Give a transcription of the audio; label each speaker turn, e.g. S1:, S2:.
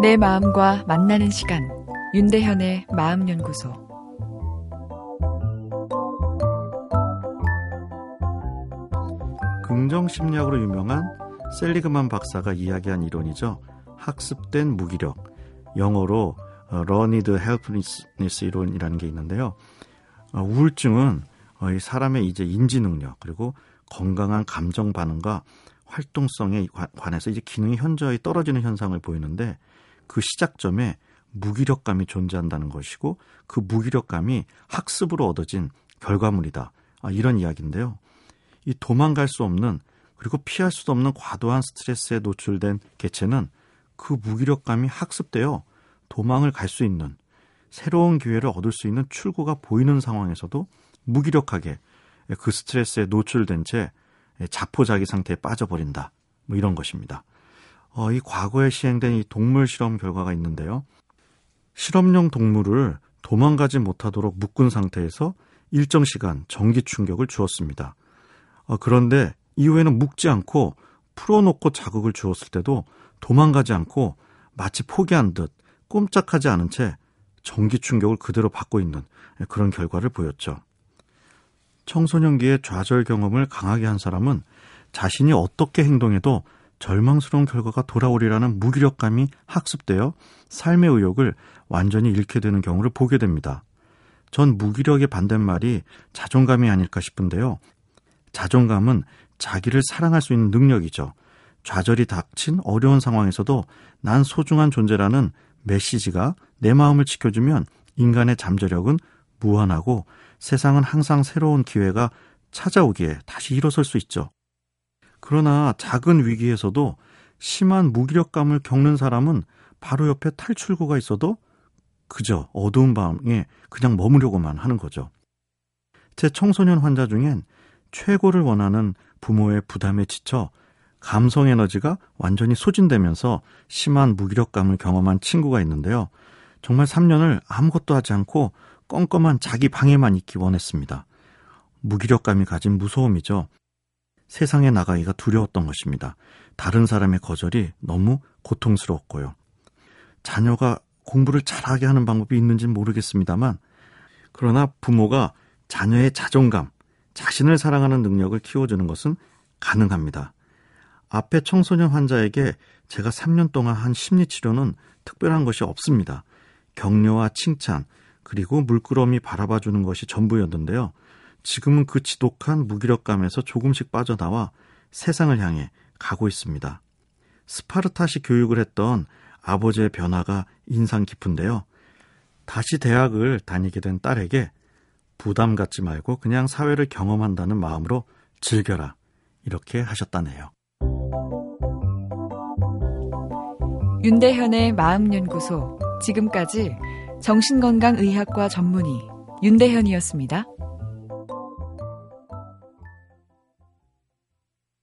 S1: 내 마음과 만나는 시간 윤대현의 마음연구소
S2: 긍정심리학으로 유명한 셀리그만 박사가 이야기한 이론이죠. 학습된 무기력, 영어로 learned helplessness 이론이라는 게 있는데요. 어, 우울증은 어, 이 사람의 이제 인지 능력 그리고 건강한 감정 반응과 활동성에 관해서 이제 기능이 현저히 떨어지는 현상을 보이는데 그 시작점에 무기력감이 존재한다는 것이고 그 무기력감이 학습으로 얻어진 결과물이다. 아, 이런 이야기인데요. 이 도망갈 수 없는 그리고 피할 수도 없는 과도한 스트레스에 노출된 개체는 그 무기력감이 학습되어 도망을 갈 수 있는 새로운 기회를 얻을 수 있는 출구가 보이는 상황에서도 무기력하게 그 스트레스에 노출된 채 자포자기 상태에 빠져버린다. 뭐 이런 것입니다. 어, 이 과거에 시행된 이 동물 실험 결과가 있는데요. 실험용 동물을 도망가지 못하도록 묶은 상태에서 일정 시간 전기 충격을 주었습니다. 어, 그런데 이후에는 묶지 않고 풀어놓고 자극을 주었을 때도 도망가지 않고 마치 포기한 듯 꼼짝하지 않은 채 전기 충격을 그대로 받고 있는 그런 결과를 보였죠. 청소년기의 좌절 경험을 강하게 한 사람은 자신이 어떻게 행동해도 절망스러운 결과가 돌아오리라는 무기력감이 학습되어 삶의 의욕을 완전히 잃게 되는 경우를 보게 됩니다. 전 무기력의 반대말이 자존감이 아닐까 싶은데요. 자존감은 자기를 사랑할 수 있는 능력이죠. 좌절이 닥친 어려운 상황에서도 난 소중한 존재라는 메시지가 내 마음을 지켜주면 인간의 잠재력은 무한하고 세상은 항상 새로운 기회가 찾아오기에 다시 일어설 수 있죠. 그러나 작은 위기에서도 심한 무기력감을 겪는 사람은 바로 옆에 탈출구가 있어도 그저 어두운 밤에 그냥 머무려고만 하는 거죠. 제 청소년 환자 중엔 최고를 원하는 부모의 부담에 지쳐 감성 에너지가 완전히 소진되면서 심한 무기력감을 경험한 친구가 있는데요. 정말 3년을 아무것도 하지 않고 껌껌한 자기 방에만 있기 원했습니다. 무기력감이 가진 무서움이죠. 세상에 나가기가 두려웠던 것입니다. 다른 사람의 거절이 너무 고통스러웠고요. 자녀가 공부를 잘하게 하는 방법이 있는지는 모르겠습니다만, 그러나 부모가 자녀의 자존감, 자신을 사랑하는 능력을 키워주는 것은 가능합니다. 앞에 청소년 환자에게 제가 3년 동안 한 심리 치료는 특별한 것이 없습니다. 격려와 칭찬, 그리고 물끄러미 바라봐 주는 것이 전부였는데요. 지금은 그 지독한 무기력감에서 조금씩 빠져나와 세상을 향해 가고 있습니다. 스파르타식 교육을 했던 아버지의 변화가 인상 깊은데요. 다시 대학을 다니게 된 딸에게 부담 갖지 말고 그냥 사회를 경험한다는 마음으로 즐겨라. 이렇게 하셨다네요.
S1: 윤대현의 마음연구소. 지금까지 정신건강의학과 전문의 윤대현이었습니다.